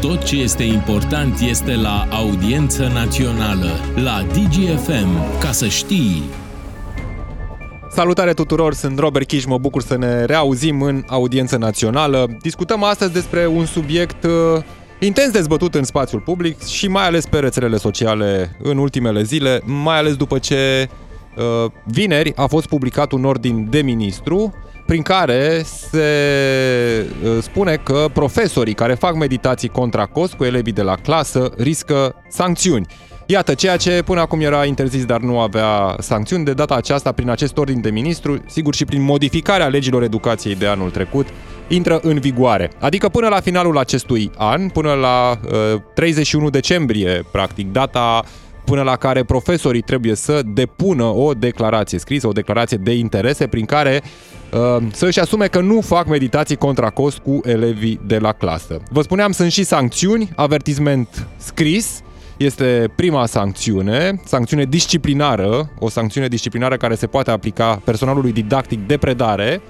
Tot ce este important este la audiență națională, la DGFM, ca să știi. Salutare tuturor, sunt Robert Kiș, mă bucur să ne reauzim în audiență națională. Discutăm astăzi despre un subiect uh, intens dezbătut în spațiul public și mai ales pe rețelele sociale în ultimele zile, mai ales după ce uh, vineri a fost publicat un ordin de ministru prin care se uh, spune că profesorii care fac meditații contra cost cu elevii de la clasă riscă sancțiuni. Iată, ceea ce până acum era interzis, dar nu avea sancțiuni, de data aceasta, prin acest ordin de ministru, sigur și prin modificarea legilor educației de anul trecut, intră în vigoare. Adică până la finalul acestui an, până la uh, 31 decembrie, practic, data până la care profesorii trebuie să depună o declarație scrisă, o declarație de interese prin care uh, să își asume că nu fac meditații contra cost cu elevii de la clasă. Vă spuneam, sunt și sancțiuni, avertisment scris, este prima sancțiune, sancțiune disciplinară, o sancțiune disciplinară care se poate aplica personalului didactic de predare,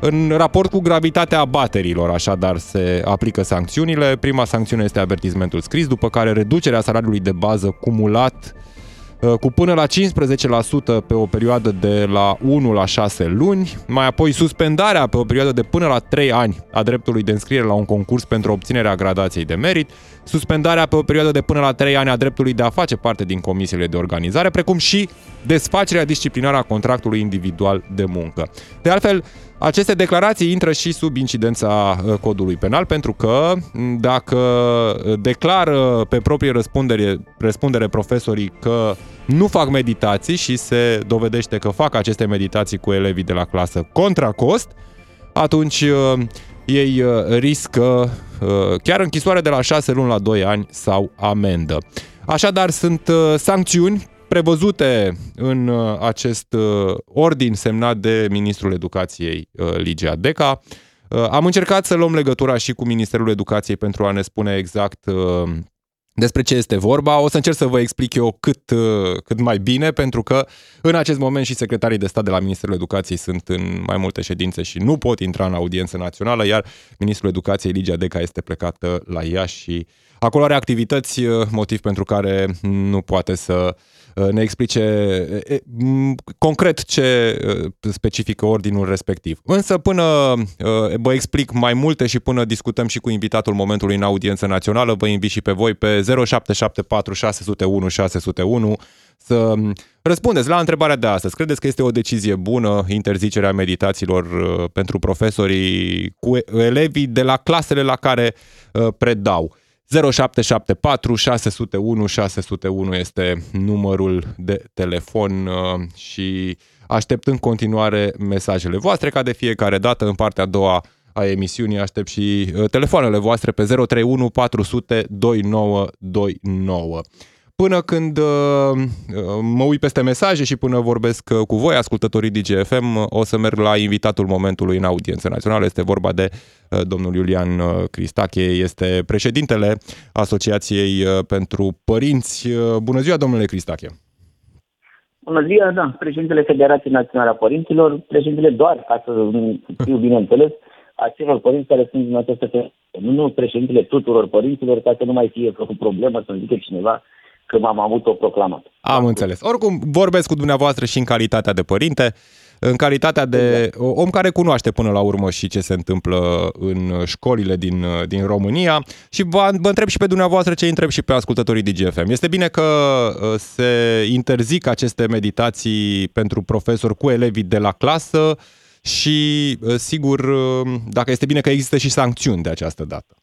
în raport cu gravitatea abaterilor, așadar, se aplică sancțiunile. Prima sancțiune este avertismentul scris, după care reducerea salariului de bază cumulat uh, cu până la 15% pe o perioadă de la 1 la 6 luni, mai apoi suspendarea pe o perioadă de până la 3 ani a dreptului de înscriere la un concurs pentru obținerea gradației de merit, suspendarea pe o perioadă de până la 3 ani a dreptului de a face parte din comisiile de organizare, precum și desfacerea disciplinară a contractului individual de muncă. De altfel, aceste declarații intră și sub incidența uh, codului penal pentru că dacă declară pe proprie răspundere, răspundere profesorii că nu fac meditații și se dovedește că fac aceste meditații cu elevii de la clasă contra cost, atunci uh, ei uh, riscă chiar închisoare de la 6 luni la 2 ani sau amendă. Așadar, sunt sancțiuni prevăzute în uh, acest uh, ordin semnat de Ministrul Educației uh, Ligia Deca. Am încercat să luăm legătura și cu Ministerul Educației pentru a ne spune exact despre ce este vorba. O să încerc să vă explic eu cât, cât mai bine, pentru că în acest moment și secretarii de stat de la Ministerul Educației sunt în mai multe ședințe și nu pot intra în audiență națională, iar Ministrul Educației Ligia Deca este plecată la ea și acolo are activități, motiv pentru care nu poate să uh, Uh, ne explice concret ce uh, specifică ordinul respectiv. Însă până uh, vă explic mai multe și până discutăm și cu invitatul momentului în audiență națională, vă invit și pe voi pe 0774 601 601 să răspundeți la întrebarea de astăzi. Credeți că este o decizie bună interzicerea meditațiilor pentru profesorii cu elevii de la clasele la care predau? 0774 601 601 este numărul de telefon uh, și aștept în continuare mesajele voastre ca de fiecare dată în partea a doua a emisiunii aștept și uh, telefoanele voastre pe 031 400 2929 până când uh, uh, mă uit peste mesaje și până vorbesc uh, cu voi, ascultătorii DGFM, o să merg la invitatul momentului în audiență națională. Este vorba de domnul Iulian Cristache, este președintele Asociației pentru Părinți. Bună ziua, domnule Cristache! Bună ziua, da, președintele Federației Naționale a Părinților, președintele doar, ca să fiu bineînțeles, a celor părinți care sunt în această federație. Nu, nu președintele tuturor părinților, ca să nu mai fie făcut problemă, să-mi zică cineva că m-am avut o proclamat. Am înțeles. Oricum, vorbesc cu dumneavoastră și în calitatea de părinte, în calitatea de exact. om care cunoaște până la urmă și ce se întâmplă în școlile din, din România și vă, vă întreb și pe dumneavoastră ce întreb și pe ascultătorii DGFM. Este bine că uh, se interzic aceste meditații pentru profesori cu elevii de la clasă și, uh, sigur, uh, dacă este bine că există și sancțiuni de această dată.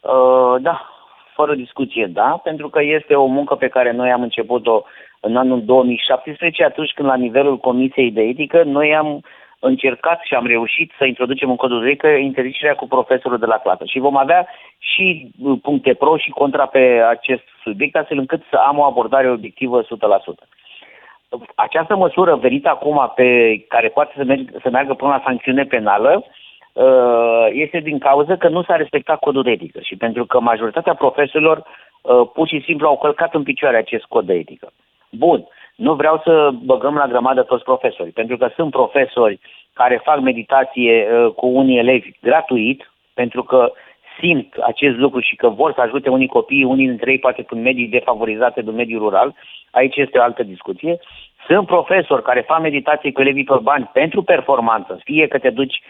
Uh, da, fără discuție, da, pentru că este o muncă pe care noi am început-o în anul 2017, atunci când la nivelul Comisiei de Etică noi am încercat și am reușit să introducem în codul de etică interzicerea cu profesorul de la clasă. Și vom avea și uh, puncte pro și contra pe acest subiect, astfel încât să am o abordare obiectivă 100%. Această măsură venită acum pe care poate să, merg, să meargă până la sancțiune penală, Uh, este din cauza că nu s-a respectat codul de etică și pentru că majoritatea profesorilor uh, pur și simplu au călcat în picioare acest cod de etică. Bun, nu vreau să băgăm la grămadă toți profesorii, pentru că sunt profesori care fac meditație uh, cu unii elevi gratuit, pentru că simt acest lucru și că vor să ajute unii copii, unii dintre ei poate în medii defavorizate din mediul rural, aici este o altă discuție. Sunt profesori care fac meditație cu elevii pe bani pentru performanță, fie că te duci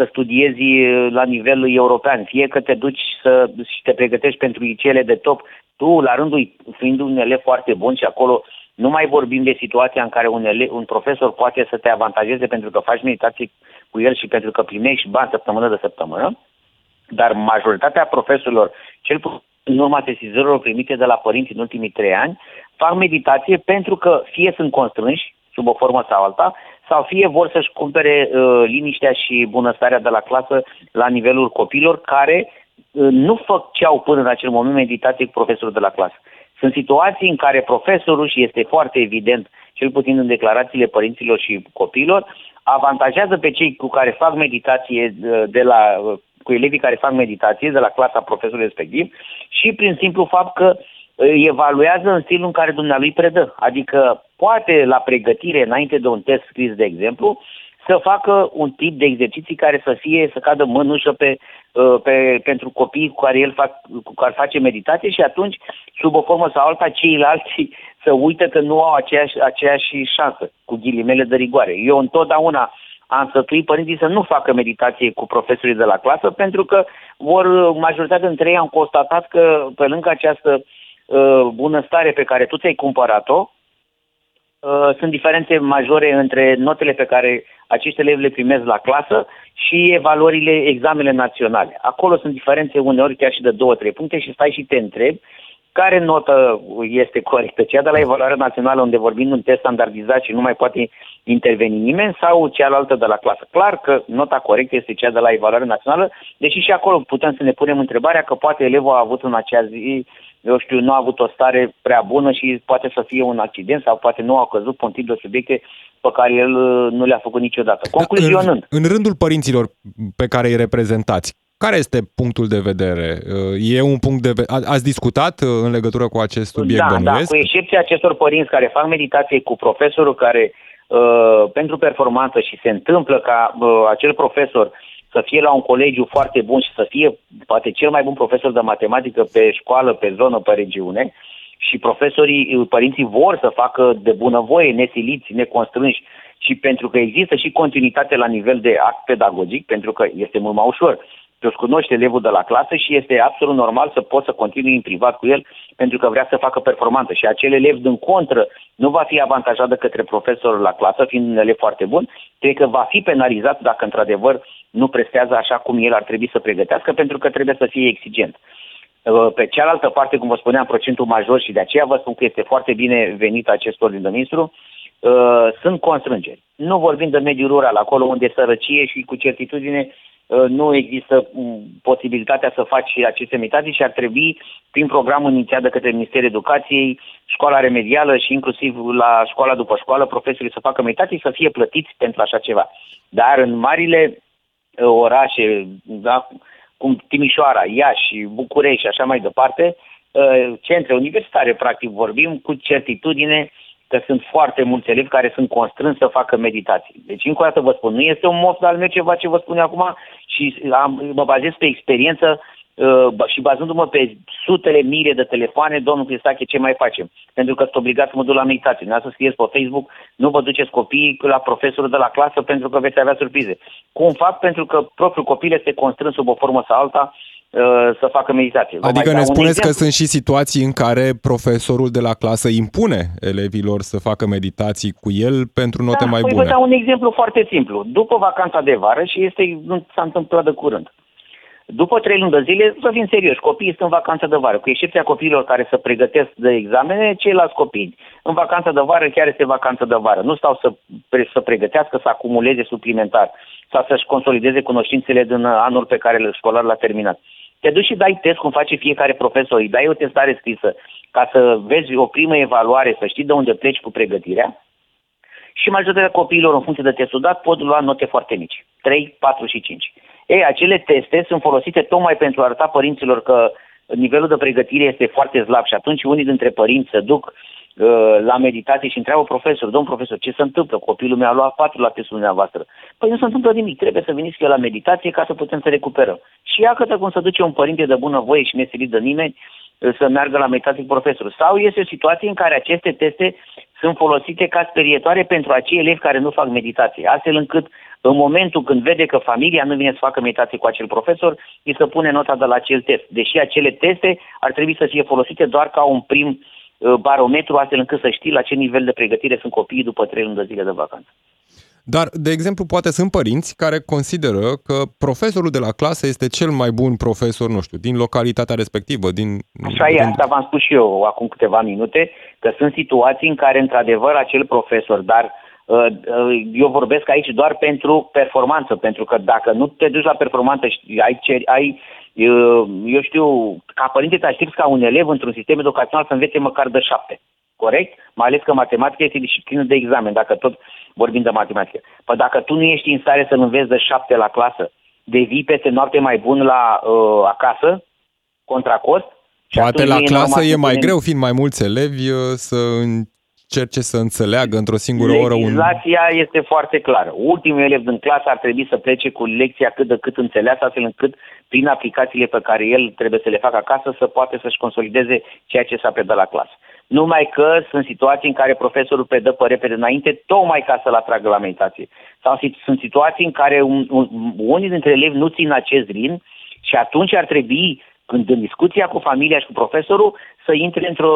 să studiezi la nivel european, fie că te duci să, și te pregătești pentru liceele de top, tu, la rândul fiind un elev foarte bun și acolo nu mai vorbim de situația în care un, elev, un profesor poate să te avantajeze pentru că faci meditație cu el și pentru că primești bani săptămână de săptămână, dar majoritatea profesorilor, cel puțin în urma sesizărilor primite de la părinți în ultimii trei ani, fac meditație pentru că fie sunt constrânși, sub o formă sau alta, sau fie vor să-și cumpere uh, liniștea și bunăstarea de la clasă la nivelul copilor care uh, nu făceau până în acel moment meditație cu profesorul de la clasă. Sunt situații în care profesorul, și este foarte evident, cel puțin în declarațiile părinților și copiilor, avantajează pe cei cu care fac meditație uh, de la, uh, cu elevii care fac meditație de la clasa profesorului respectiv și prin simplu fapt că uh, evaluează în stilul în care dumnealui predă. Adică poate la pregătire, înainte de un test scris, de exemplu, să facă un tip de exerciții care să fie, să cadă mânușă pe, pe, pentru copii cu care el fac, cu care face meditație și atunci, sub o formă sau alta, ceilalți să uită că nu au aceeași, aceeași șansă, cu ghilimele de rigoare. Eu întotdeauna am sfătuit părinții să nu facă meditație cu profesorii de la clasă, pentru că vor, majoritatea dintre ei am constatat că pe lângă această uh, bunăstare pe care tu ți-ai cumpărat-o, uh, sunt diferențe majore între notele pe care acești elevi le primesc la clasă și evaluările, examenele naționale. Acolo sunt diferențe uneori chiar și de două, trei puncte și stai și te întrebi care notă este corectă? Cea de la evaluare națională unde vorbim un test standardizat și nu mai poate interveni nimeni sau cealaltă de la clasă? Clar că nota corectă este cea de la evaluare națională, deși și acolo putem să ne punem întrebarea că poate elevul a avut în acea zi eu știu, nu a avut o stare prea bună și poate să fie un accident sau poate nu a căzut pe un tip de subiecte pe care el nu le-a făcut niciodată. Concluzionând. În, în rândul părinților pe care îi reprezentați, care este punctul de vedere? E un punct de vedere... Ați discutat uh, în legătură cu acest subiect da, bănuiesc? Da, cu excepția acestor părinți care fac meditație cu profesorul care uh, pentru performanță și se întâmplă ca uh, acel profesor să fie la un colegiu foarte bun și să fie poate cel mai bun profesor de matematică pe școală, pe zonă, pe regiune și profesorii, uh, părinții vor să facă de bunăvoie, nesiliți, neconstrânși și pentru că există și continuitate la nivel de act pedagogic, pentru că este mult mai ușor tu îți cunoști elevul de la clasă și este absolut normal să poți să continui în privat cu el pentru că vrea să facă performanță. Și acel elev din contră nu va fi avantajat de către profesor la clasă, fiind un elev foarte bun, cred că va fi penalizat dacă într-adevăr nu prestează așa cum el ar trebui să pregătească, pentru că trebuie să fie exigent. Uh, pe cealaltă parte, cum vă spuneam, procentul major și de aceea vă spun că este foarte bine venit acest ordin de ministru, uh, sunt constrângeri. Nu vorbim de mediul rural, acolo unde sărăcie și cu certitudine Uh, nu există mm, posibilitatea să faci aceste meditații și ar trebui, prin programul inițiat de către Ministerul Educației, școala remedială și inclusiv la școala după școală, profesorii să facă meditații să fie plătiți pentru așa ceva. Dar în marile uh, orașe, da, cum Timișoara, Iași, București și așa mai departe, uh, centre universitare, practic vorbim, cu certitudine că sunt foarte mulți elevi care sunt constrânși să facă meditații. Deci, încă o dată vă spun, nu este un moft al meu ceva ce vă spun acum și am, mă bazez pe experiență uh, și bazându-mă pe sutele mii de telefoane, domnul Cristache, ce mai facem? Pentru că sunt obligat să mă duc la meditație. Nu să scrieți pe Facebook, nu vă duceți copiii la profesorul de la clasă pentru că veți avea surprize. Cum fac? Pentru că propriul copil este constrâns sub o formă sau alta Uh, să facă meditație. Vă adică ne spuneți că sunt și situații în care profesorul de la clasă impune elevilor să facă meditații cu el pentru note da, mai păi bune. Vă dau un exemplu foarte simplu. După vacanța de vară, și este, s-a întâmplat de curând, după trei luni de zile, să fim serioși, copiii sunt în vacanță de vară, cu excepția copiilor care se pregătesc de examene, ceilalți copii în vacanță de vară chiar este vacanță de vară. Nu stau să, să pregătească, să acumuleze suplimentar sau să-și consolideze cunoștințele din anul pe care școlar l-a terminat. Te duci și dai test cum face fiecare profesor, îi dai o testare scrisă ca să vezi o primă evaluare, să știi de unde pleci cu pregătirea și majoritatea copiilor în funcție de testul dat pot lua note foarte mici, 3, 4 și 5. Ei, acele teste sunt folosite tocmai pentru a arăta părinților că nivelul de pregătire este foarte slab și atunci unii dintre părinți se duc uh, la meditație și întreabă profesor, domn profesor, ce se întâmplă? Copilul meu a luat patru la testul dumneavoastră. Păi nu se întâmplă nimic, trebuie să veniți la meditație ca să putem să recuperăm. Și ia câtă cum să duce un părinte de bună voie și nesilit de nimeni uh, să meargă la meditație cu profesorul. Sau este o situație în care aceste teste sunt folosite ca sperietoare pentru acei elevi care nu fac meditație, astfel încât în momentul când vede că familia nu vine să facă meditație cu acel profesor, îi să pune nota de la acel test. Deși acele teste ar trebui să fie folosite doar ca un prim uh, barometru, astfel încât să știi la ce nivel de pregătire sunt copiii după trei luni de zile de vacanță. Dar, de exemplu, poate sunt părinți care consideră că profesorul de la clasă este cel mai bun profesor, nu știu, din localitatea respectivă. Din, Așa din... e, asta v-am spus și eu acum câteva minute, că sunt situații în care, într-adevăr, acel profesor, dar uh, Uh, uh, eu vorbesc aici doar pentru performanță, pentru că dacă nu te duci la performanță și ai, cer, ai uh, eu știu, ca părinte te aștepți ca un elev într-un sistem educațional să învețe măcar de șapte. Corect? Mai ales că matematica este disciplină de examen, dacă tot vorbim de matematică. Păi dacă tu nu ești în stare să-l înveți de șapte la clasă, devii peste noapte mai bun la uh, acasă, contra cost, Poate la clasă e mai greu, fiind mai mulți elevi, să încerce să înțeleagă într-o singură oră un... Legislația este foarte clară. Ultimul elev din clasă ar trebui să plece cu lecția cât de cât înțeleasă, astfel încât prin aplicațiile pe care el trebuie să le facă acasă să poate să-și consolideze ceea ce s-a predat la clasă. Numai că sunt situații în care profesorul predă pe repede înainte, tocmai ca să-l atragă la meditație. Sau sunt situații în care un, un, unii dintre elevi nu țin acest ritm și atunci ar trebui când în discuția cu familia și cu profesorul, să intre într-o,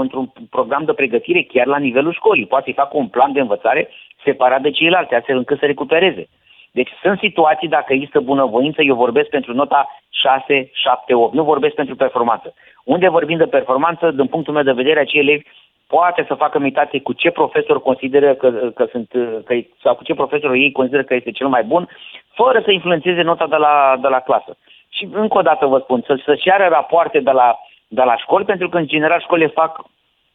într-un program de pregătire chiar la nivelul școlii. Poate să facă un plan de învățare separat de ceilalți, astfel încât să recupereze. Deci sunt situații, dacă există bunăvoință, eu vorbesc pentru nota 6, 7, 8, nu vorbesc pentru performanță. Unde vorbim de performanță, din punctul meu de vedere, acei elevi poate să facă imitație cu ce profesor consideră că, că sunt, că, sau cu ce profesor ei consideră că este cel mai bun, fără să influențeze nota de la, de la clasă. Și încă o dată vă spun, să, să-și are rapoarte de la, de la școli, pentru că în general școlile fac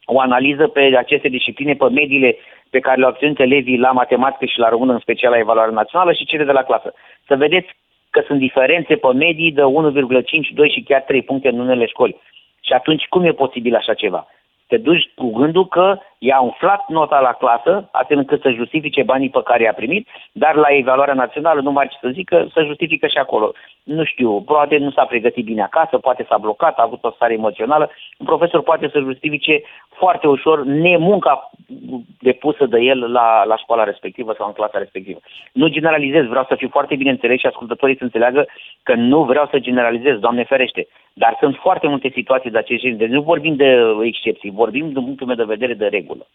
o analiză pe aceste discipline, pe mediile pe care le-au obținut elevii la matematică și la română, în special la evaluare națională și cele de la clasă. Să vedeți că sunt diferențe pe medii de 1,5, 2 și chiar 3 puncte în unele școli. Și atunci cum e posibil așa ceva? te duci cu gândul că i-a umflat nota la clasă, astfel încât să justifice banii pe care i-a primit, dar la evaluarea națională nu mai ce să zică, să justifică și acolo. Nu știu, poate nu s-a pregătit bine acasă, poate s-a blocat, a avut o stare emoțională. Un profesor poate să justifice foarte ușor nemunca depusă de el la, la școala respectivă sau în clasa respectivă. Nu generalizez, vreau să fiu foarte bine înțeles și ascultătorii să înțeleagă că nu vreau să generalizez, Doamne ferește. Dar sunt foarte multe situații de acest gen. Deci nu vorbim de excepții, vorbim din punctul meu de vedere de regulă.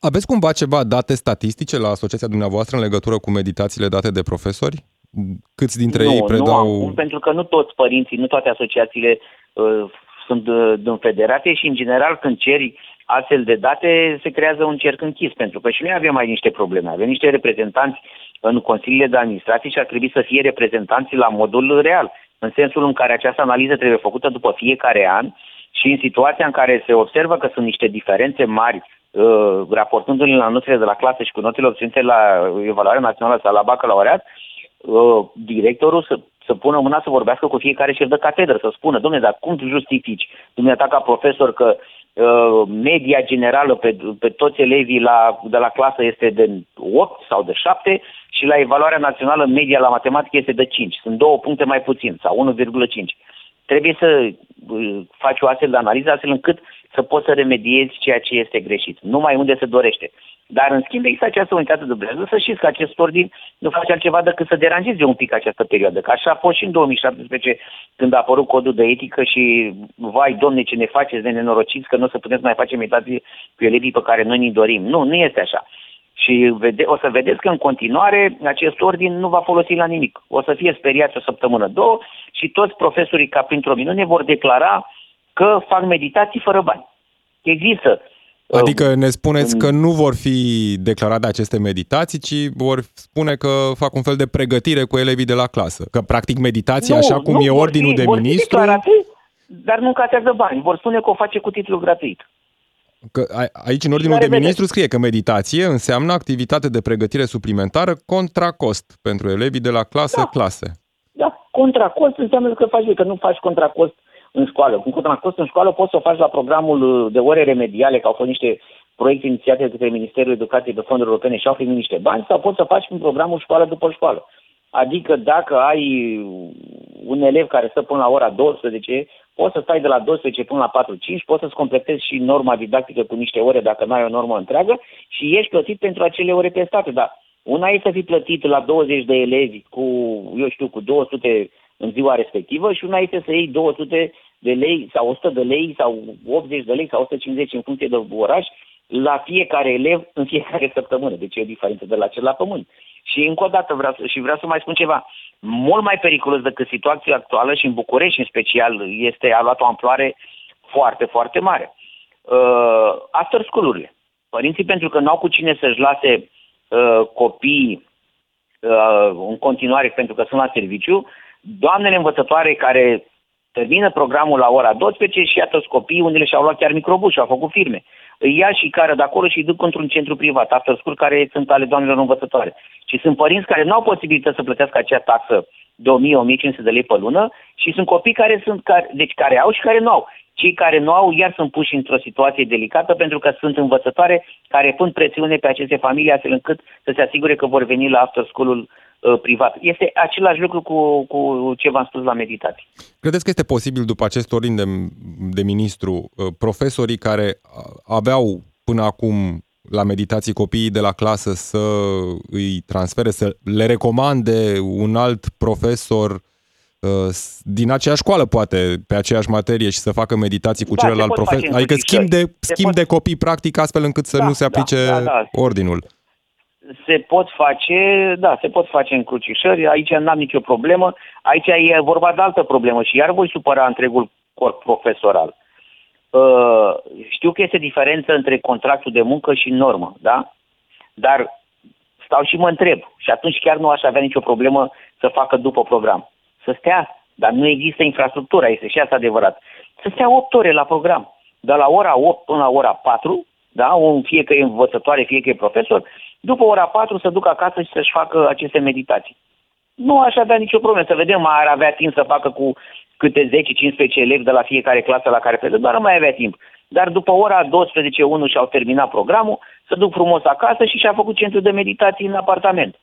Aveți cumva ceva date statistice la asociația dumneavoastră în legătură cu meditațiile date de profesori? Câți dintre nu, ei predau... Nu am, pentru că nu toți părinții, nu toate asociațiile uh, sunt uh, din federație și, în general, când ceri astfel de date, se creează un cerc închis, pentru că și noi avem mai niște probleme. Avem niște reprezentanți în consiliile de administrație și ar trebui să fie reprezentanții la modul real în sensul în care această analiză trebuie făcută după fiecare an și în situația în care se observă că sunt niște diferențe mari uh, raportându-le la notele de la clasă și cu notele obținute la evaluarea națională sau la bacalaureat, uh, directorul să, să pună mâna să vorbească cu fiecare șef de catedră, să spună, domnule, dar cum justifici dumneata ca profesor că uh, media generală pe, pe toți elevii la, de la clasă este de 8 sau de 7 și la evaluarea națională media la matematică este de 5. Sunt două puncte mai puțin sau 1,5. Trebuie să uh, faci o astfel de analiză astfel încât să poți să remediezi ceea ce este greșit. Numai unde se dorește. Dar, în schimb, există această unitate de brează să știți că acest ordin nu face altceva decât să deranjeze un pic această perioadă. Că așa a fost și în 2017, când a apărut codul de etică și, vai, domne, ce ne faceți de nenorociți, că nu o să putem să mai facem meditație cu elevii pe care noi ni dorim. Nu, nu este așa. Și vede, o să vedeți că în continuare acest ordin nu va folosi la nimic. O să fie speriați o săptămână, două și toți profesorii, ca printr-o minune, vor declara că fac meditații fără bani. Există. Adică ne spuneți că nu vor fi declarate aceste meditații, ci vor spune că fac un fel de pregătire cu elevii de la clasă. Că practic meditația, nu, așa cum e ordinul fi, de vor ministru... Fi declarate, dar nu încasează bani. Vor spune că o face cu titlu gratuit. Că aici, în ordinul de ministru, scrie că meditație înseamnă activitate de pregătire suplimentară contra cost pentru elevii de la clasă da. clase. Da, contra cost înseamnă că faci, că nu faci contra cost în școală. Cum cât am fost în școală, poți să o faci la programul de ore remediale, că au fost niște proiecte inițiate de către Ministerul Educației pe fonduri europene și au primit niște bani, sau poți să faci un programul școală după școală. Adică dacă ai un elev care stă până la ora 12, poți să stai de la 12 până la 4-5, poți să-ți completezi și norma didactică cu niște ore dacă nu ai o normă întreagă și ești plătit pentru acele ore testate. Dar una e să fii plătit la 20 de elevi cu, eu știu, cu 200 în ziua respectivă și una este să iei 200 de lei sau 100 de lei sau 80 de lei sau 150 în funcție de oraș la fiecare elev în fiecare săptămână. Deci e o diferență de la cel la pământ. Și încă o dată vreau să, și vreau să mai spun ceva. Mult mai periculos decât situația actuală și în București în special este, a luat o amploare foarte, foarte mare. Uh, after school-urile. Părinții pentru că n-au cu cine să-și lase uh, copiii uh, în continuare pentru că sunt la serviciu, doamnele învățătoare care termină programul la ora 12 și iată copiii, unele și-au luat chiar microbus și au făcut firme. Îi ia și care de acolo și îi duc într-un centru privat, after school, care sunt ale doamnelor învățătoare. Și sunt părinți care nu au posibilitatea să plătească acea taxă de 1000-1500 de lei pe lună și sunt copii care sunt, care, deci care au și care nu au. Cei care nu au iar sunt puși într-o situație delicată pentru că sunt învățătoare care pun presiune pe aceste familii astfel încât să se asigure că vor veni la after school-ul Uh, privat. Este același lucru cu, cu ce v-am spus la meditație. Credeți că este posibil după acest ordin de, de ministru, uh, profesorii care aveau până acum la meditații copiii de la clasă să îi transfere, să le recomande un alt profesor uh, din aceeași școală, poate, pe aceeași materie și să facă meditații cu da, celălalt profesor. Adică schimb de, schimb de copii, practic, astfel încât să da, nu se aplice da, da, da. ordinul se pot face, da, se pot face încrucișări, aici n-am nicio problemă, aici e vorba de altă problemă și iar voi supăra întregul corp profesoral. Uh, știu că este diferență între contractul de muncă și normă, da? Dar stau și mă întreb și atunci chiar nu aș avea nicio problemă să facă după program. Să stea, dar nu există infrastructura, este și asta adevărat. Să stea 8 ore la program, de la ora 8 până la ora 4, da? Un, fie că e învățătoare, fie că e profesor, după ora 4 să ducă acasă și să-și facă aceste meditații. Nu aș avea nicio problemă, să vedem, ar avea timp să facă cu câte 10-15 elevi de la fiecare clasă la care predă, dar nu mai avea timp. Dar după ora 12 1 și-au terminat programul, să duc frumos acasă și și-a făcut centru de meditații în apartament.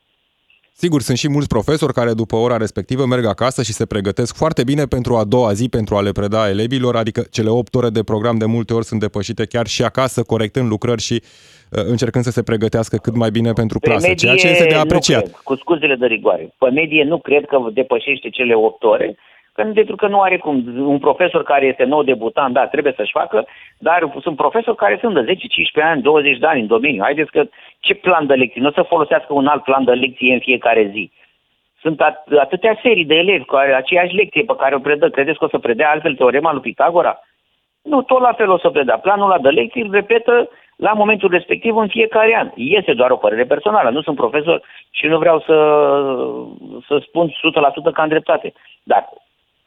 Sigur, sunt și mulți profesori care după ora respectivă merg acasă și se pregătesc foarte bine pentru a doua zi, pentru a le preda elevilor, adică cele 8 ore de program de multe ori sunt depășite chiar și acasă, corectând lucrări și uh, încercând să se pregătească cât mai bine pentru clasă, medie, ceea ce este de apreciat. Cred, cu scuzele de rigoare. Pe medie nu cred că depășește cele 8 ore, pentru că nu are cum. Un profesor care este nou debutant, da, trebuie să-și facă, dar sunt profesori care sunt de 10, 15 ani, 20 de ani în domeniu. Haideți că ce plan de lecții? Nu o să folosească un alt plan de lecție în fiecare zi. Sunt at- atâtea serii de elevi cu aceeași lecție pe care o predă. Credeți că o să predea altfel teorema lui Pitagora? Nu, tot la fel o să predea. Planul ăla de lecții îl repetă la momentul respectiv în fiecare an. Este doar o părere personală. Nu sunt profesor și nu vreau să, să spun 100% că am dreptate. Dar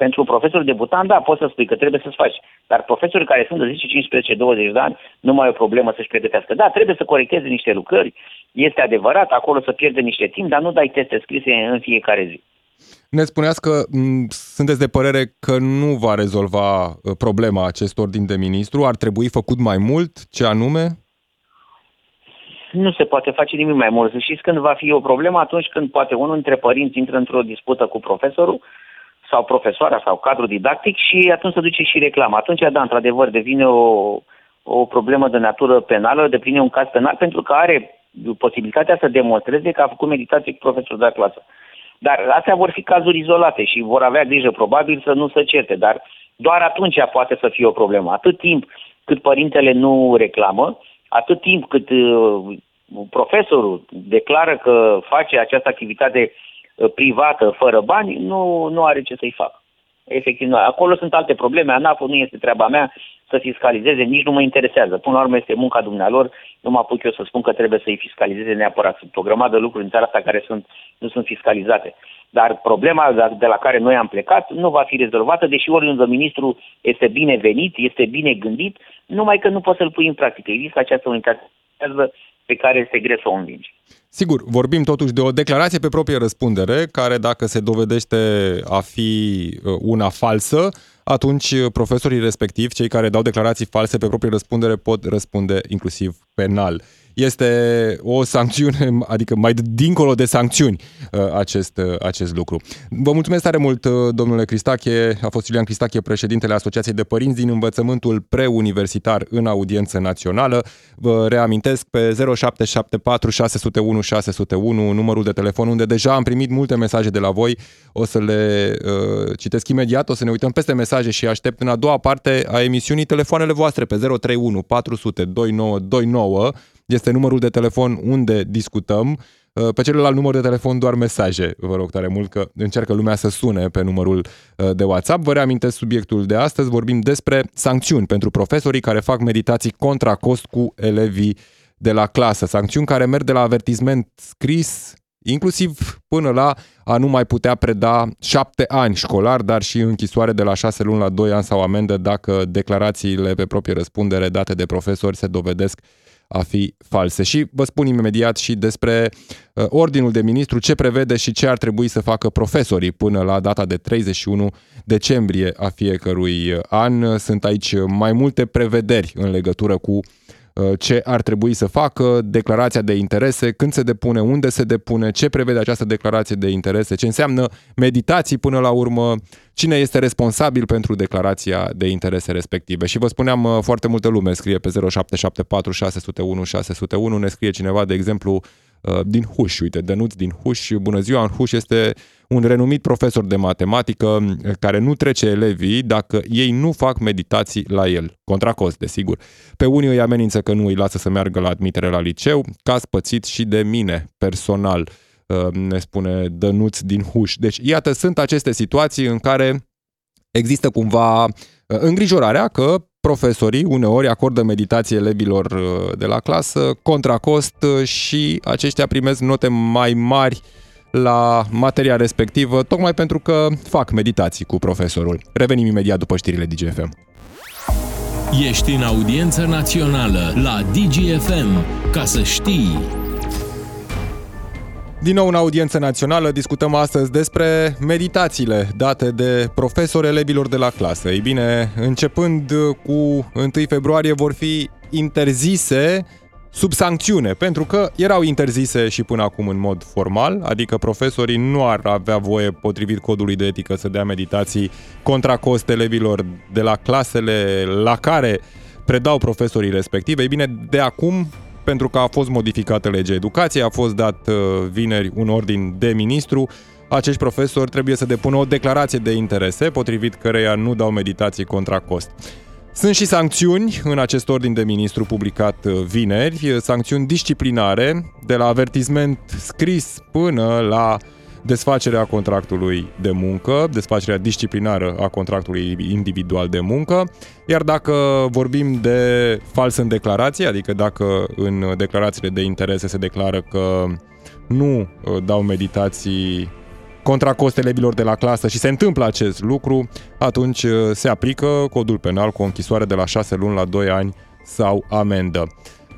pentru un profesor debutant, da, poți să spui că trebuie să-ți faci. Dar profesorii care sunt de 10, 15, 20 de ani, nu mai e o problemă să-și pregătească. Da, trebuie să corecteze niște lucrări, este adevărat, acolo să pierde niște timp, dar nu dai teste scrise în fiecare zi. Ne spuneați că m- sunteți de părere că nu va rezolva uh, problema acest ordin de ministru, ar trebui făcut mai mult, ce anume? Nu se poate face nimic mai mult. Să știți când va fi o problemă atunci când poate unul dintre părinți intră într-o dispută cu profesorul sau profesoara sau cadru didactic și atunci se duce și reclamă. Atunci, da, într-adevăr, devine o, o problemă de natură penală, devine un caz penal pentru că are posibilitatea să demonstreze că a făcut meditație cu profesorul de la clasă. Dar astea vor fi cazuri izolate și vor avea grijă probabil să nu se certe, dar doar atunci poate să fie o problemă. Atât timp cât părintele nu reclamă, atât timp cât uh, profesorul declară că face această activitate Uh, privată, fără bani, nu, nu are ce să-i facă. Efectiv, nu. Acolo sunt alte probleme. anaf nu este treaba mea să fiscalizeze, nici nu mă interesează. Până la urmă este munca dumnealor, nu mă apuc eu să spun că trebuie să-i fiscalizeze neapărat. Sunt o grămadă de lucruri în țara asta care sunt, nu sunt fiscalizate. Dar problema de la care noi am plecat nu va fi rezolvată, deși oriunde ministru este bine venit, este bine gândit, numai că nu poți să-l pui în practică. Există această unitate pe care este greu să o învingi. Sigur, vorbim totuși de o declarație pe proprie răspundere, care dacă se dovedește a fi uh, una falsă, atunci uh, profesorii respectivi, cei care dau declarații false pe proprie răspundere, pot răspunde inclusiv penal este o sancțiune, adică mai dincolo de sancțiuni uh, acest, uh, acest lucru. Vă mulțumesc tare mult, uh, domnule Cristache. A fost Iulian Cristache, președintele Asociației de Părinți din învățământul preuniversitar în audiență națională. Vă reamintesc pe 0774 601 601 numărul de telefon unde deja am primit multe mesaje de la voi. O să le uh, citesc imediat, o să ne uităm peste mesaje și aștept în a doua parte a emisiunii telefoanele voastre pe 031 400 2929 este numărul de telefon unde discutăm. Uh, pe celălalt număr de telefon doar mesaje, vă rog tare mult că încearcă lumea să sune pe numărul uh, de WhatsApp. Vă reamintesc subiectul de astăzi, vorbim despre sancțiuni pentru profesorii care fac meditații contra cost cu elevii de la clasă. Sancțiuni care merg de la avertisment scris, inclusiv până la a nu mai putea preda șapte ani școlar, dar și închisoare de la șase luni la doi ani sau amendă dacă declarațiile pe proprie răspundere date de profesori se dovedesc a fi false. Și vă spun imediat și despre uh, ordinul de ministru, ce prevede și ce ar trebui să facă profesorii până la data de 31 decembrie a fiecărui an. Sunt aici mai multe prevederi în legătură cu Uh, ce ar trebui să facă, declarația de interese, când se depune, unde se depune, ce prevede această declarație de interese, ce înseamnă meditații până la urmă, cine este responsabil pentru declarația de interese respective. Și vă spuneam, uh, foarte multă lume scrie pe 0774 601 601, ne scrie cineva, de exemplu, uh, din Huș, uite, Dănuț din Huș, bună ziua, în Huș este un renumit profesor de matematică care nu trece elevii dacă ei nu fac meditații la el, contra cost, desigur. Pe unii îi amenință că nu îi lasă să meargă la admitere la liceu, caz pățit și de mine, personal, uh, ne spune Dănuț din Huș. Deci, iată, sunt aceste situații în care există cumva uh, îngrijorarea că profesorii uneori acordă meditație elevilor uh, de la clasă contra cost și aceștia primesc note mai mari la materia respectivă, tocmai pentru că fac meditații cu profesorul. Revenim imediat după știrile DGFM. Ești în audiență națională la DGFM, ca să știi. Din nou în audiență națională discutăm astăzi despre meditațiile date de profesori elevilor de la clasă. Ei bine, începând cu 1 februarie vor fi interzise sub sancțiune, pentru că erau interzise și până acum în mod formal, adică profesorii nu ar avea voie, potrivit codului de etică, să dea meditații contra cost elevilor de la clasele la care predau profesorii respective. Ei bine, de acum, pentru că a fost modificată legea educației, a fost dat uh, vineri un ordin de ministru, acești profesori trebuie să depună o declarație de interese, potrivit căreia nu dau meditații contra cost. Sunt și sancțiuni în acest ordin de ministru publicat uh, vineri, uh, sancțiuni disciplinare, de la avertisment scris până la desfacerea contractului de muncă, desfacerea disciplinară a contractului individual de muncă, iar dacă vorbim de fals în declarație, adică dacă în declarațiile de interese se declară că nu uh, dau meditații contra cost elevilor de la clasă și se întâmplă acest lucru, atunci uh, se aplică codul penal cu o închisoare de la 6 luni la 2 ani sau amendă.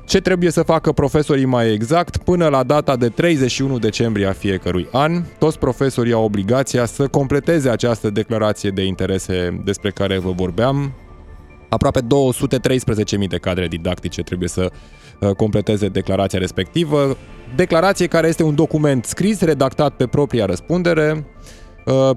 Ce trebuie să facă profesorii mai exact? Până la data de 31 decembrie a fiecărui an, toți profesorii au obligația să completeze această declarație de interese despre care vă vorbeam. Aproape 213.000 de cadre didactice trebuie să uh, completeze declarația respectivă. Declarație care este un document scris, redactat pe propria răspundere, uh,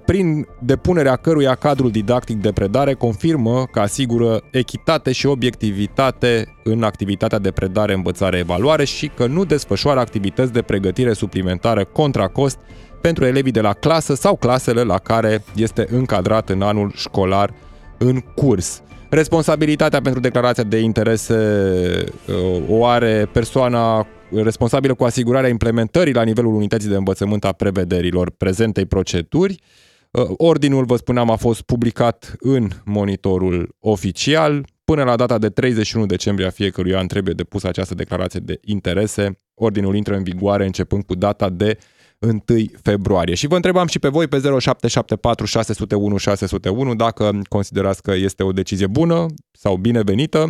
prin depunerea căruia cadrul didactic de predare confirmă că asigură echitate și obiectivitate în activitatea de predare, învățare, evaluare și că nu desfășoară activități de pregătire suplimentară contra cost pentru elevii de la clasă sau clasele la care este încadrat în anul școlar în curs. Responsabilitatea pentru declarația de interese uh, o are persoana responsabilă cu asigurarea implementării la nivelul unității de învățământ a prevederilor prezentei proceduri. Uh, ordinul, vă spuneam, a fost publicat în monitorul oficial. Până la data de 31 decembrie a fiecărui an trebuie depusă această declarație de interese. Ordinul intră în vigoare începând cu data de 1 februarie. Și vă întrebam și pe voi pe 0774 601 601 dacă considerați că este o decizie bună sau binevenită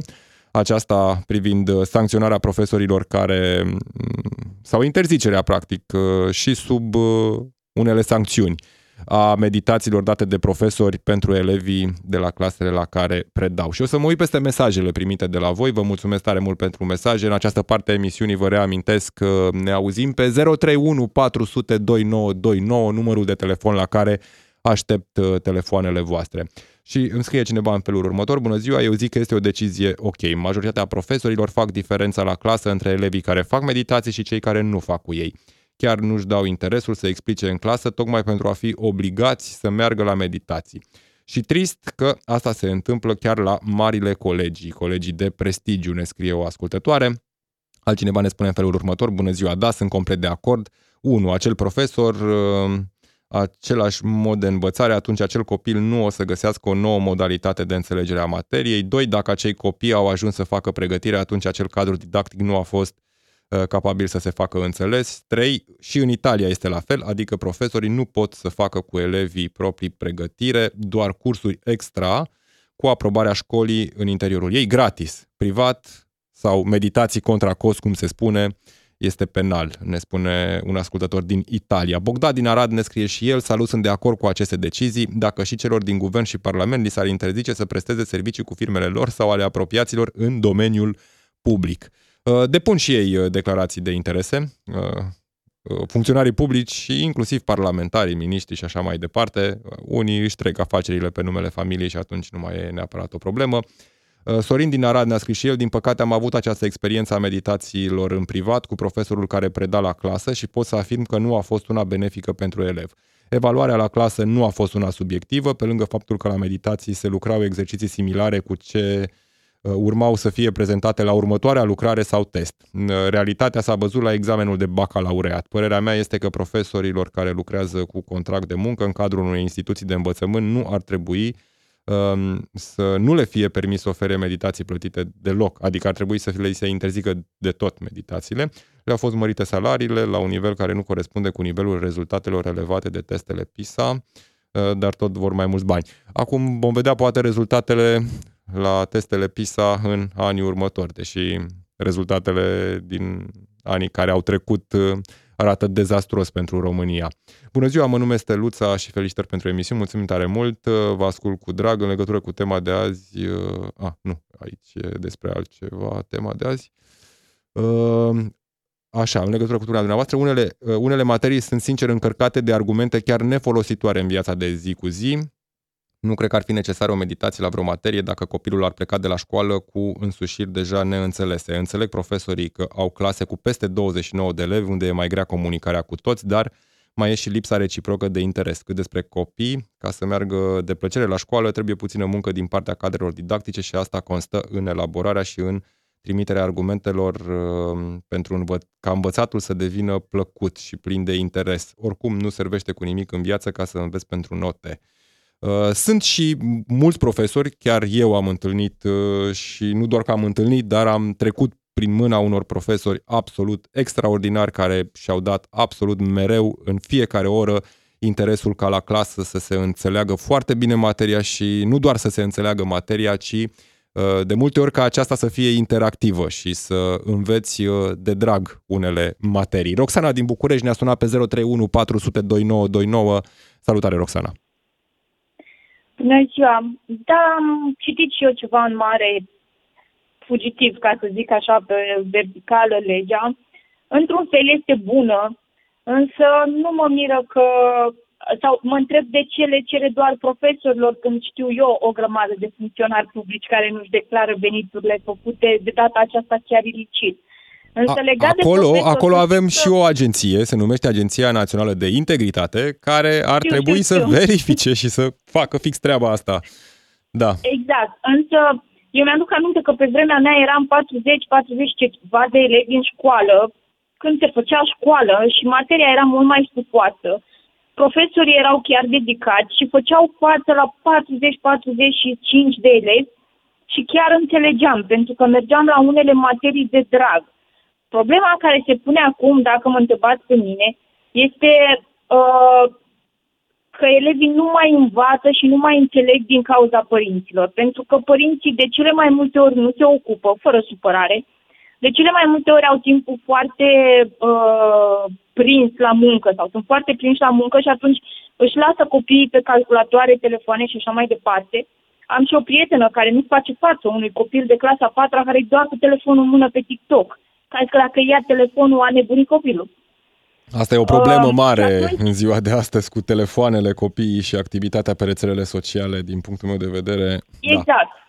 aceasta privind sancționarea profesorilor care mm, sau interzicerea, practic, și sub unele sancțiuni a meditațiilor date de profesori pentru elevii de la clasele la care predau. Și o să mă uit peste mesajele primite de la voi. Vă mulțumesc tare mult pentru mesaje. În această parte a emisiunii vă reamintesc că ne auzim pe 031 400 2929, numărul de telefon la care aștept uh, telefoanele voastre. Și îmi scrie cineva în felul următor, bună ziua, eu zic că este o decizie ok. Majoritatea profesorilor fac diferența la clasă între elevii care fac meditații și cei care nu fac cu ei chiar nu-și dau interesul să explice în clasă, tocmai pentru a fi obligați să meargă la meditații. Și trist că asta se întâmplă chiar la marile colegii, colegii de prestigiu, ne scrie o ascultătoare. Altcineva ne spune în felul următor, bună ziua, da, sunt complet de acord. 1. Acel profesor, uh, același mod de învățare, atunci acel copil nu o să găsească o nouă modalitate de înțelegere a materiei. 2. Dacă acei copii au ajuns să facă pregătire, atunci acel cadru didactic nu a fost Uh, capabil să se facă înțeles. 3. Și în Italia este la fel, adică profesorii nu pot să facă cu elevii proprii pregătire, doar cursuri extra cu aprobarea școlii în interiorul ei, gratis, privat sau meditații contra cost, cum se spune, este penal, ne spune un ascultător din Italia. Bogdan din Arad ne scrie și el, salut, sunt de acord cu aceste decizii, dacă și celor din guvern și parlament li s-ar interzice să presteze servicii cu firmele lor sau ale apropiaților în domeniul public. Uh, depun și ei uh, declarații de interese, uh, funcționarii publici și inclusiv parlamentarii, miniștri și așa mai departe. Unii își trec afacerile pe numele familiei și atunci nu mai e neapărat o problemă. Sorin din Arad ne-a scris și el, din păcate am avut această experiență a meditațiilor în privat cu profesorul care preda la clasă și pot să afirm că nu a fost una benefică pentru elev. Evaluarea la clasă nu a fost una subiectivă, pe lângă faptul că la meditații se lucrau exerciții similare cu ce uh, Uh, urmau să fie prezentate la următoarea lucrare sau test. Uh, realitatea s-a văzut la examenul de bacalaureat. Părerea mea este că profesorilor care lucrează cu contract de muncă în cadrul unei instituții de învățământ nu ar trebui um, să nu le fie permis să ofere meditații plătite deloc, adică ar trebui să le se interzică de tot meditațiile. Le-au fost mărite salariile la un nivel care nu corespunde cu nivelul rezultatelor relevate de testele PISA, uh, dar tot vor mai mulți bani. Acum vom vedea poate rezultatele la testele PISA în anii următori, deși rezultatele din anii care au trecut uh, arată dezastruos pentru România. Bună ziua, mă numesc Steluța și felicitări pentru emisiune, mulțumim tare mult, uh, vă ascult cu drag în legătură cu tema de azi. Uh, a, ah, nu, aici e despre altceva tema de azi. Așa, în legătură cu tema dumneavoastră, unele, unele materii sunt sincer încărcate de argumente chiar nefolositoare în viața de zi cu zi, nu cred că ar fi necesară o meditație la vreo materie dacă copilul ar pleca de la școală cu însușiri deja neînțelese. Înțeleg profesorii că au clase cu peste 29 de elevi unde e mai grea comunicarea cu toți, dar mai e și lipsa reciprocă de interes. Cât despre copii, ca să meargă de plăcere la școală, trebuie puțină muncă din partea cadrelor didactice și asta constă în elaborarea și în trimiterea argumentelor uh, pentru învăț- ca învățatul să devină plăcut și plin de interes. Oricum nu servește cu nimic în viață ca să înveți pentru note. Uh, sunt și mulți profesori, chiar eu am întâlnit uh, și nu doar că am întâlnit, dar am trecut prin mâna unor profesori absolut extraordinari care și-au dat absolut mereu în fiecare oră interesul ca la clasă să se înțeleagă foarte bine materia și nu doar să se înțeleagă materia, ci uh, de multe ori ca aceasta să fie interactivă și să înveți de drag unele materii. Roxana din București ne-a sunat pe 031 400 2929. Salutare, Roxana! Bună ziua! Da, am citit și eu ceva în mare fugitiv, ca să zic așa, pe verticală legea. Într-un fel este bună, însă nu mă miră că sau mă întreb de ce le cere doar profesorilor când știu eu o grămadă de funcționari publici care nu-și declară veniturile făcute de data aceasta chiar ilicit. Însă legat acolo, de acolo avem că... și o agenție, se numește Agenția Națională de Integritate, care ar știu, trebui știu, să știu. verifice și să facă fix treaba asta. Da. Exact. Însă eu mi-aduc aminte că pe vremea mea eram 40-40 ceva de elevi în școală, când se făcea școală și materia era mult mai stufoasă. Profesorii erau chiar dedicați și făceau față la 40-45 de elevi și chiar înțelegeam, pentru că mergeam la unele materii de drag. Problema care se pune acum, dacă mă întrebați pe mine, este uh, că elevii nu mai învață și nu mai înțeleg din cauza părinților. Pentru că părinții de cele mai multe ori nu se ocupă, fără supărare, De cele mai multe ori au timpul foarte uh, prins la muncă sau sunt foarte prinși la muncă și atunci își lasă copiii pe calculatoare, telefoane și așa mai departe. Am și o prietenă care nu face față unui copil de clasa 4 care doar cu telefonul în mână pe TikTok. Care că dacă ia telefonul a nebunit copilul. Asta e o problemă uh, mare atunci... în ziua de astăzi cu telefoanele copiii și activitatea pe rețelele sociale, din punctul meu de vedere. Da. Exact. Da.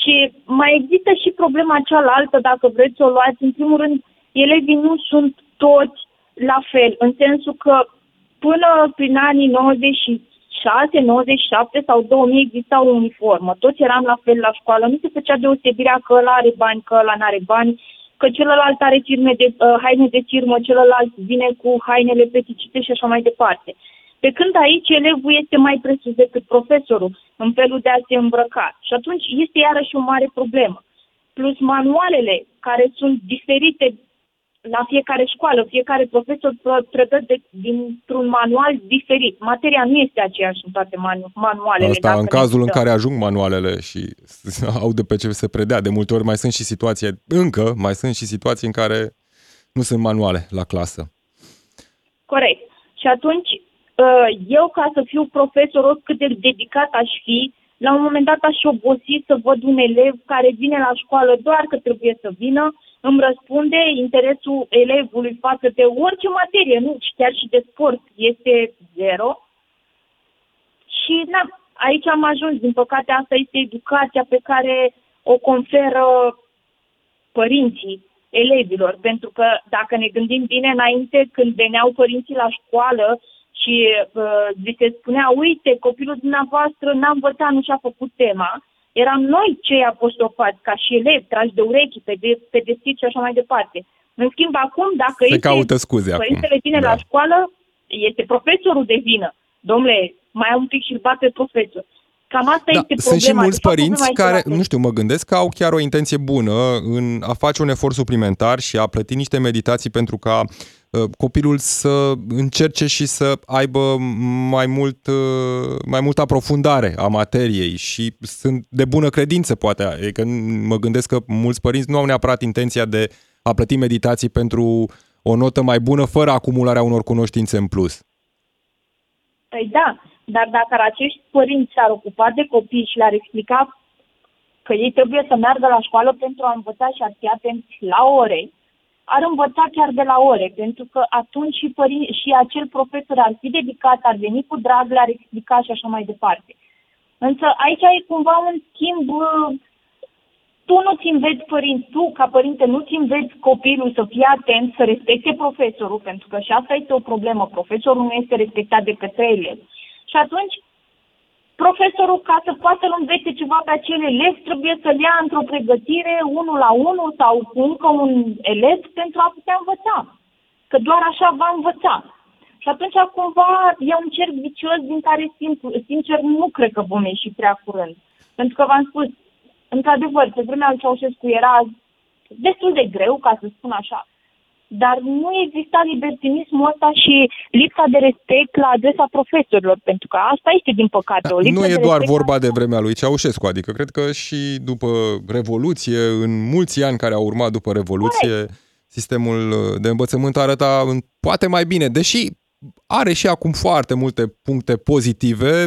Și mai există și problema cealaltă, dacă vreți să o luați. În primul rând, elevii nu sunt toți la fel, în sensul că până prin anii 96, 97 sau 2000 exista o uniformă. Toți eram la fel la școală, nu se făcea deosebirea că ăla are bani, că ăla nu are bani, că celălalt are firme de, uh, haine de firmă, celălalt vine cu hainele peticite și așa mai departe. Pe când aici elevul este mai presus decât profesorul în felul de a se îmbrăca. Și atunci este iarăși o mare problemă. Plus manualele care sunt diferite la fiecare școală, fiecare profesor predă de, dintr-un manual diferit. Materia nu este aceeași în toate manu- manualele. Asta în cazul în care ajung manualele și au de pe ce se predea. De multe ori mai sunt și situații, încă mai sunt și situații în care nu sunt manuale la clasă. Corect. Și atunci, ă, eu ca să fiu profesor, oricât de dedicat aș fi, la un moment dat aș obosi să văd un elev care vine la școală doar că trebuie să vină, îmi răspunde interesul elevului față de orice materie, nu, chiar și de sport, este zero. Și na, aici am ajuns, din păcate asta este educația pe care o conferă părinții elevilor, pentru că dacă ne gândim bine înainte, când veneau părinții la școală și uh, vi se spunea, uite, copilul dumneavoastră n-a învățat, nu și-a făcut tema, Eram noi cei apostrofați, ca și elevi, trași de urechi, pedepsiți și așa mai departe. În schimb, acum, dacă Se caută scuze părintele acum. vine da. la școală, este profesorul de vină. Domnule, mai am un pic și îl bate profesor. Cam asta da, este problema. Sunt și mulți părinți care, nu știu, mă gândesc că au chiar o intenție bună în a face un efort suplimentar și a plăti niște meditații pentru ca uh, copilul să încerce și să aibă mai mult, uh, mai mult aprofundare a materiei și sunt de bună credință, poate. Adică mă gândesc că mulți părinți nu au neapărat intenția de a plăti meditații pentru o notă mai bună, fără acumularea unor cunoștințe în plus. Păi da, dar dacă acești părinți s-ar ocupa de copii și le-ar explica că ei trebuie să meargă la școală pentru a învăța și ar fi atenți la ore, ar învăța chiar de la ore, pentru că atunci și, părin- și acel profesor ar fi dedicat, ar veni cu drag, le-ar explica și așa mai departe. Însă aici e cumva un schimb, tu nu ți înveți părinți, tu ca părinte nu ți înveți copilul să fie atent, să respecte profesorul, pentru că și asta este o problemă, profesorul nu este respectat de către el. Și atunci, profesorul, ca să poată să învețe ceva pe acel elev, trebuie să-l ia într-o pregătire, unul la unul sau cu încă un elev pentru a putea învăța. Că doar așa va învăța. Și atunci, cumva, e un cerc vicios din care, sincer, nu cred că vom ieși prea curând. Pentru că v-am spus, într-adevăr, pe vremea lui Ceaușescu era destul de greu, ca să spun așa, dar nu exista libertinismul ăsta și lipsa de respect la adresa profesorilor, pentru că asta este, din păcate, o lipsă Nu e de doar vorba de vremea lui Ceaușescu, adică cred că și după Revoluție, în mulți ani care au urmat după Revoluție, Corect. sistemul de învățământ arăta poate mai bine, deși are și acum foarte multe puncte pozitive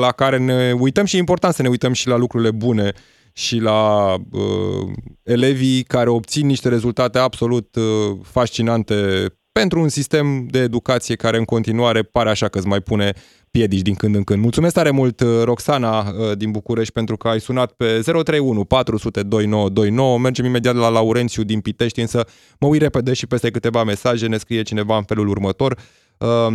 la care ne uităm și e important să ne uităm și la lucrurile bune și la uh, elevii care obțin niște rezultate absolut uh, fascinante pentru un sistem de educație care în continuare pare așa că îți mai pune piedici din când în când. Mulțumesc tare mult, uh, Roxana uh, din București, pentru că ai sunat pe 031 400 2929. Mergem imediat la Laurențiu din Pitești, însă mă uit repede și peste câteva mesaje ne scrie cineva în felul următor. Uh,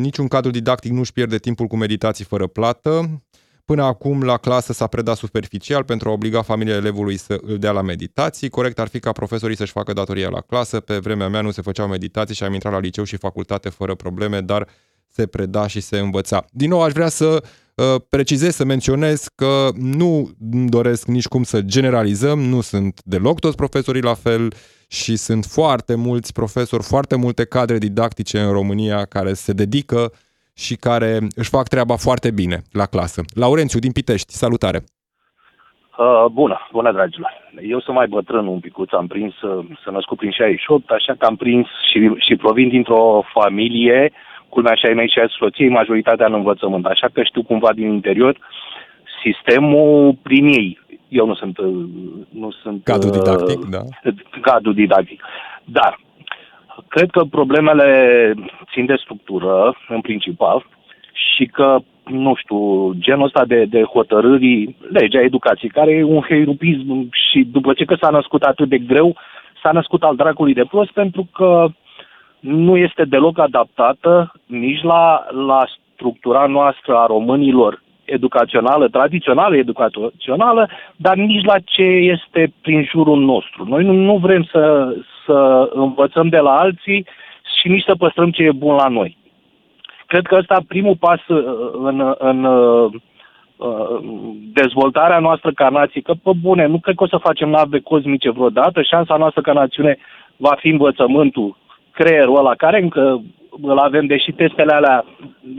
niciun cadru didactic nu-și pierde timpul cu meditații fără plată. Până acum, la clasă s-a predat superficial pentru a obliga familia elevului să îl dea la meditații. Corect ar fi ca profesorii să-și facă datoria la clasă. Pe vremea mea nu se făceau meditații și am intrat la liceu și facultate fără probleme, dar se preda și se învăța. Din nou, aș vrea să uh, precizez, să menționez că nu doresc nici cum să generalizăm, nu sunt deloc toți profesorii la fel și sunt foarte mulți profesori, foarte multe cadre didactice în România care se dedică și care își fac treaba foarte bine la clasă. Laurențiu din Pitești, salutare! Uh, bună, bună dragilor. Eu sunt mai bătrân un picuț, am prins, uh, să născut prin 68, așa că am prins și, și provin dintr-o familie, culmea așa ai mei și ai soției, majoritatea în învățământ, așa că știu cumva din interior sistemul prin ei. Eu nu sunt... Uh, nu sunt cadru didactic, uh, da. Cadru didactic. Dar, cred că problemele țin de structură, în principal, și că nu știu, genul ăsta de, de hotărâri, legea educației, care e un heirupism și după ce că s-a născut atât de greu, s-a născut al dracului de prost pentru că nu este deloc adaptată nici la, la structura noastră a românilor educațională, tradițională educațională, dar nici la ce este prin jurul nostru. Noi nu, nu vrem să, să învățăm de la alții și nici să păstrăm ce e bun la noi. Cred că ăsta primul pas uh, în, în uh, uh, dezvoltarea noastră ca nație, că pe bune, nu cred că o să facem nave cosmice vreodată, șansa noastră ca națiune va fi învățământul, creierul ăla, care încă îl avem, deși testele alea,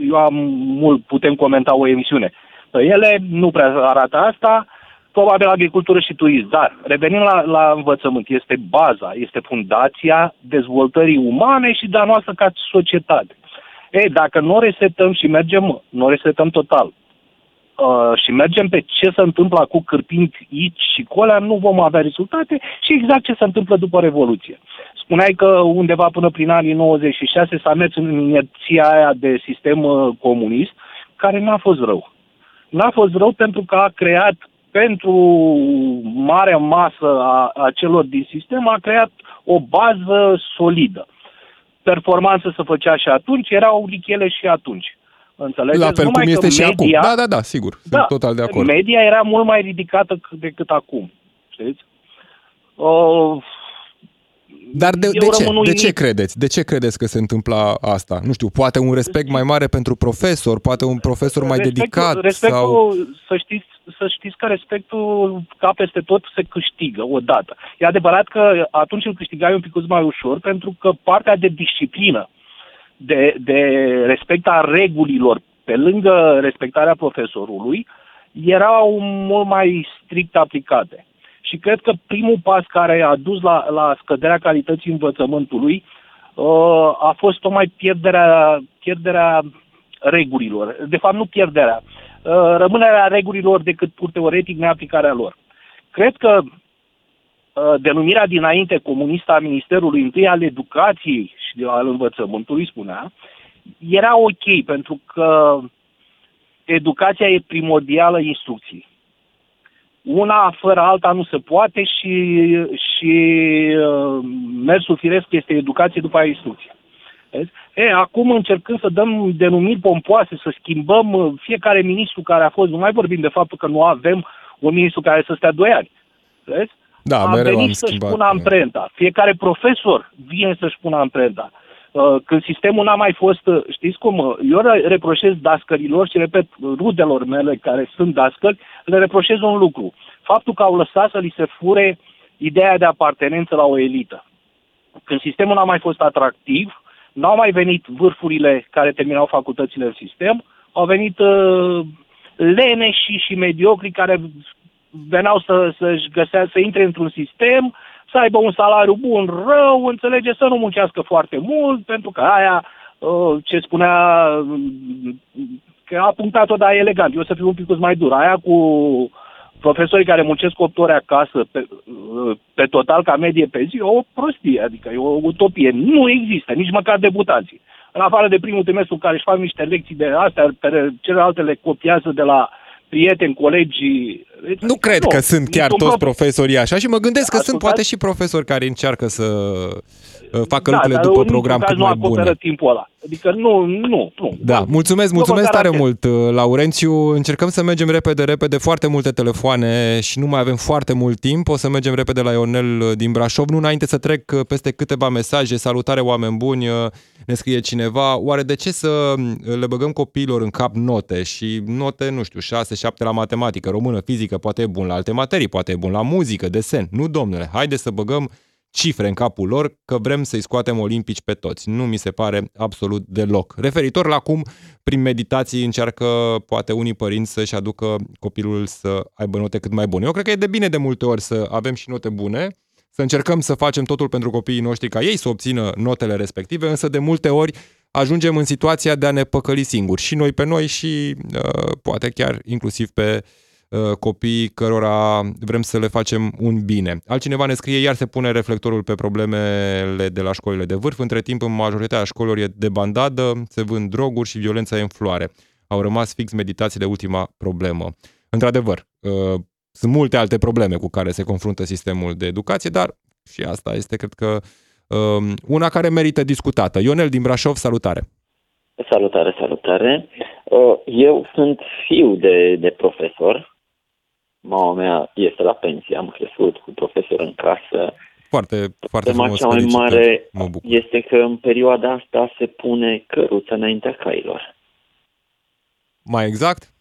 eu am mult, putem comenta o emisiune. Ele nu prea arată asta, probabil agricultură și turism. Dar, revenim la, la învățământ, este baza, este fundația dezvoltării umane și de a noastră ca societate. Ei, dacă nu o resetăm și mergem, nu o resetăm total, uh, și mergem pe ce se întâmplă cu cârpind aici și colea, nu vom avea rezultate și exact ce se întâmplă după Revoluție. Spuneai că undeva până prin anii 96 s-a mers în inerția aia de sistem uh, comunist, care n-a fost rău. N-a fost rău pentru că a creat pentru marea masă a, a celor din sistem, a creat o bază solidă performanță se făcea și atunci, erau lichele și atunci. Înțelegeți? La fel Numai cum este și media, acum. Da, da, da, sigur. Sunt da, total de acord. Media era mult mai ridicată decât acum. Știți? Uh, dar de, de, ce? de ce credeți? De ce credeți că se întâmplă asta? Nu știu, poate un respect mai mare pentru profesor, poate un profesor mai respectul, dedicat? Respectul, sau... să, știți, să știți că respectul ca peste tot se câștigă odată. E adevărat că atunci îl câștigai un pic mai ușor pentru că partea de disciplină, de, de respect a regulilor pe lângă respectarea profesorului, erau mult mai strict aplicate. Și cred că primul pas care a dus la, la scăderea calității învățământului uh, a fost tocmai pierderea, pierderea regulilor. De fapt, nu pierderea, uh, rămânerea regulilor decât pur teoretic neaplicarea lor. Cred că uh, denumirea dinainte comunistă a Ministerului întâi al Educației și al Învățământului, spunea, era ok, pentru că educația e primordială instrucției una fără alta nu se poate și, și uh, mersul firesc este educație după aia instrucție. E, acum încercând să dăm denumiri pompoase, să schimbăm uh, fiecare ministru care a fost, nu mai vorbim de faptul că nu avem un ministru care să stea doi ani. Vezi? Da, a venit să-și pună amprenta. Fiecare profesor vine să-și pună amprenta. Uh, când sistemul n-a mai fost, uh, știți cum, uh, eu reproșez dascărilor și, repet, rudelor mele care sunt dascări, le reproșez un lucru. Faptul că au lăsat să li se fure ideea de apartenență la o elită. Când sistemul n-a mai fost atractiv, n-au mai venit vârfurile care terminau facultățile în sistem, au venit uh, leneși și mediocri care veneau să, să-și găsească, să intre într-un sistem, să aibă un salariu bun, rău, înțelege, să nu muncească foarte mult, pentru că aia, uh, ce spunea, că a punctat-o, dar elegant, eu să fiu un pic mai dur, aia cu profesorii care muncesc 8 ore acasă pe, uh, pe total ca medie pe zi, o prostie, adică e o utopie. Nu există, nici măcar debutanții. În afară de primul trimestru care își fac niște lecții de astea, pe celelalte le copiază de la prieteni, colegi. Nu cred nu, că sunt chiar toți prof... profesorii așa și mă gândesc că Ascultați? sunt poate și profesori care încearcă să uh, facă da, lucrurile după program cât mai bune. timpul ăla. Adică nu, nu, nu. Da, mulțumesc, mulțumesc tare mult, uh, Laurențiu. Încercăm să mergem repede, repede, foarte multe telefoane și nu mai avem foarte mult timp. O să mergem repede la Ionel uh, din Brașov. Nu înainte să trec peste câteva mesaje. Salutare, oameni buni! Ne scrie cineva, oare de ce să le băgăm copiilor în cap note și note, nu știu, 6, 7 la matematică, română, fizică, poate e bun la alte materii, poate e bun la muzică, desen. Nu, domnule, haide să băgăm cifre în capul lor că vrem să-i scoatem olimpici pe toți. Nu mi se pare absolut deloc. Referitor la cum prin meditații încearcă poate unii părinți să-și aducă copilul să aibă note cât mai bune. Eu cred că e de bine de multe ori să avem și note bune, să încercăm să facem totul pentru copiii noștri ca ei să obțină notele respective, însă de multe ori ajungem în situația de a ne păcăli singuri, și noi pe noi și uh, poate chiar inclusiv pe uh, copiii cărora vrem să le facem un bine. Altcineva ne scrie, iar se pune reflectorul pe problemele de la școlile de vârf. Între timp, în majoritatea școlilor e de bandadă, se vând droguri și violența e în floare. Au rămas fix meditații de ultima problemă. Într-adevăr, uh, sunt multe alte probleme cu care se confruntă sistemul de educație, dar și asta este, cred că, um, una care merită discutată. Ionel din Brașov, salutare! Salutare, salutare! Uh, eu sunt fiu de, de profesor. Mama mea este la pensie, am crescut cu profesor în casă. Foarte, foarte frumos, cea mai mare este că în perioada asta se pune căruța înaintea cailor. Mai exact?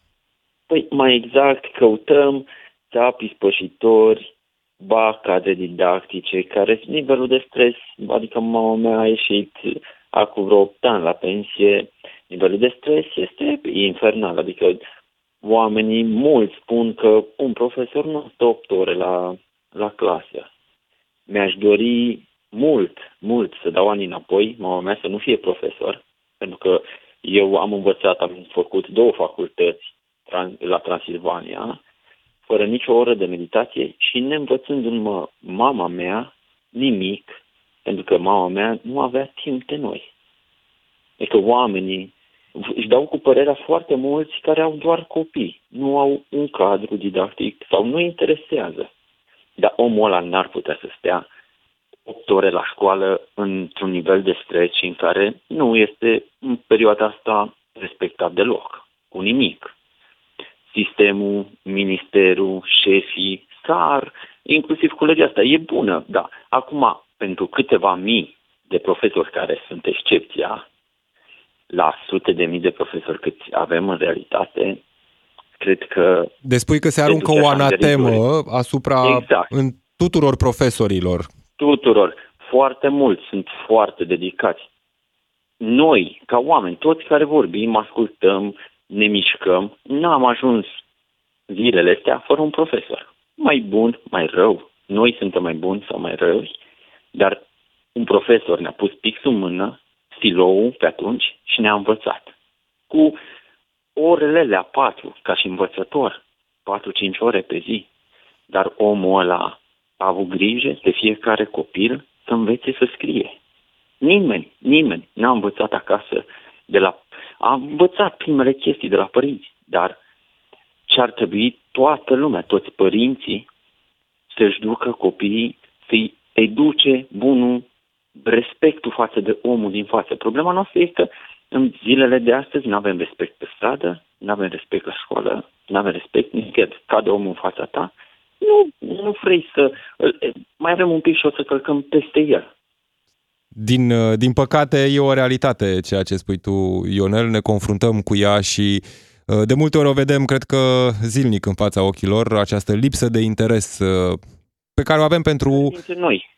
Păi, mai exact, căutăm țapi spășitori, ba cadre didactice, care nivelul de stres, adică mama mea a ieșit acum vreo 8 ani la pensie, nivelul de stres este infernal, adică oamenii mulți spun că un profesor nu stă 8 ore la, la clasă. Mi-aș dori mult, mult să dau ani înapoi, mama mea să nu fie profesor, pentru că eu am învățat, am făcut două facultăți la Transilvania fără nicio oră de meditație și neînvățându-mă mama mea nimic, pentru că mama mea nu avea timp de noi. Adică oamenii își dau cu părerea foarte mulți care au doar copii, nu au un cadru didactic sau nu interesează. Dar omul ăla n-ar putea să stea 8 ore la școală într-un nivel de stres în care nu este în perioada asta respectat deloc, cu nimic sistemul, ministerul, șefii, SAR, inclusiv colegii asta. E bună, da. Acum, pentru câteva mii de profesori care sunt excepția, la sute de mii de profesori cât avem în realitate, cred că... Deci spui că se aruncă o anatemă asupra exact. în tuturor profesorilor. Tuturor. Foarte mulți sunt foarte dedicați. Noi, ca oameni, toți care vorbim, ascultăm, ne mișcăm, n-am ajuns zilele astea fără un profesor. Mai bun, mai rău. Noi suntem mai buni sau mai răi, dar un profesor ne-a pus pixul în mână, stilou pe atunci și ne-a învățat. Cu orele la patru, ca și învățător, patru-cinci ore pe zi. Dar omul ăla a avut grijă de fiecare copil să învețe să scrie. Nimeni, nimeni n-a învățat acasă de la am învățat primele chestii de la părinți, dar ce ar trebui toată lumea, toți părinții, să-și ducă copiii, să-i educe bunul respectul față de omul din față. Problema noastră este că în zilele de astăzi nu avem respect pe stradă, nu avem respect la școală, nu avem respect nici cade omul în fața ta. Nu, nu vrei să... Mai avem un pic și o să călcăm peste el. Din, uh, din păcate, e o realitate ceea ce spui tu, Ionel. Ne confruntăm cu ea și uh, de multe ori o vedem, cred că zilnic în fața ochilor, această lipsă de interes uh, pe care o avem pentru... noi.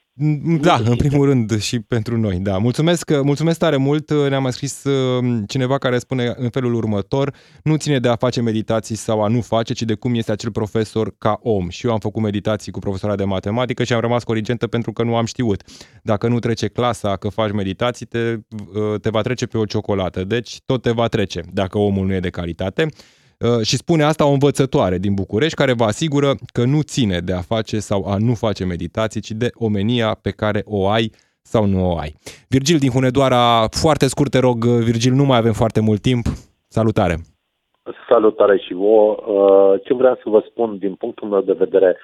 Da, în primul rând și pentru noi, da. Mulțumesc, mulțumesc tare mult. Ne-a mai scris uh, cineva care spune în felul următor, nu ține de a face meditații sau a nu face, ci de cum este acel profesor ca om. Și eu am făcut meditații cu profesora de matematică și am rămas corigentă pentru că nu am știut. Dacă nu trece clasa că faci meditații, te, uh, te va trece pe o ciocolată. Deci tot te va trece dacă omul nu e de calitate. Uh, și spune asta o învățătoare din București care vă asigură că nu ține de a face sau a nu face meditații, ci de omenia pe care o ai sau nu o ai. Virgil din Hunedoara, foarte scurt te rog, Virgil, nu mai avem foarte mult timp. Salutare! Salutare și vouă. Uh, ce vreau să vă spun din punctul meu de vedere,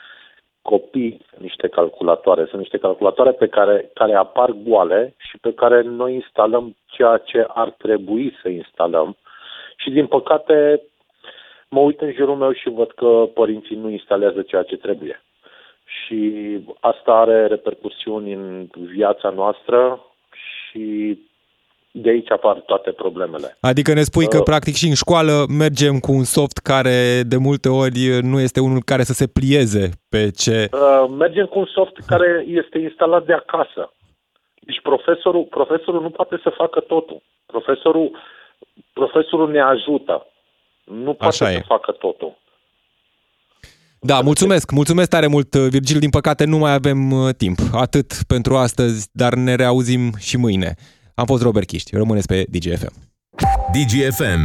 copii sunt niște calculatoare, sunt niște calculatoare pe care, care apar goale și pe care noi instalăm ceea ce ar trebui să instalăm. Și din păcate mă uit în jurul meu și văd că părinții nu instalează ceea ce trebuie. Și asta are repercusiuni în viața noastră și de aici apar toate problemele. Adică ne spui că, Uh. practic, și în școală mergem cu un soft care, de multe ori, nu este unul care să se plieze pe ce... Uh, mergem cu un soft care este instalat de acasă. Deci profesorul, profesorul nu poate să facă totul. Profesorul, profesorul ne ajută. Nu poate Așa să e. facă totul. Da, mulțumesc, mulțumesc tare mult, Virgil. Din păcate, nu mai avem uh, timp. Atât pentru astăzi, dar ne reauzim și mâine. Am fost Robert Chiști. Rămâneți pe DGFM. DGFM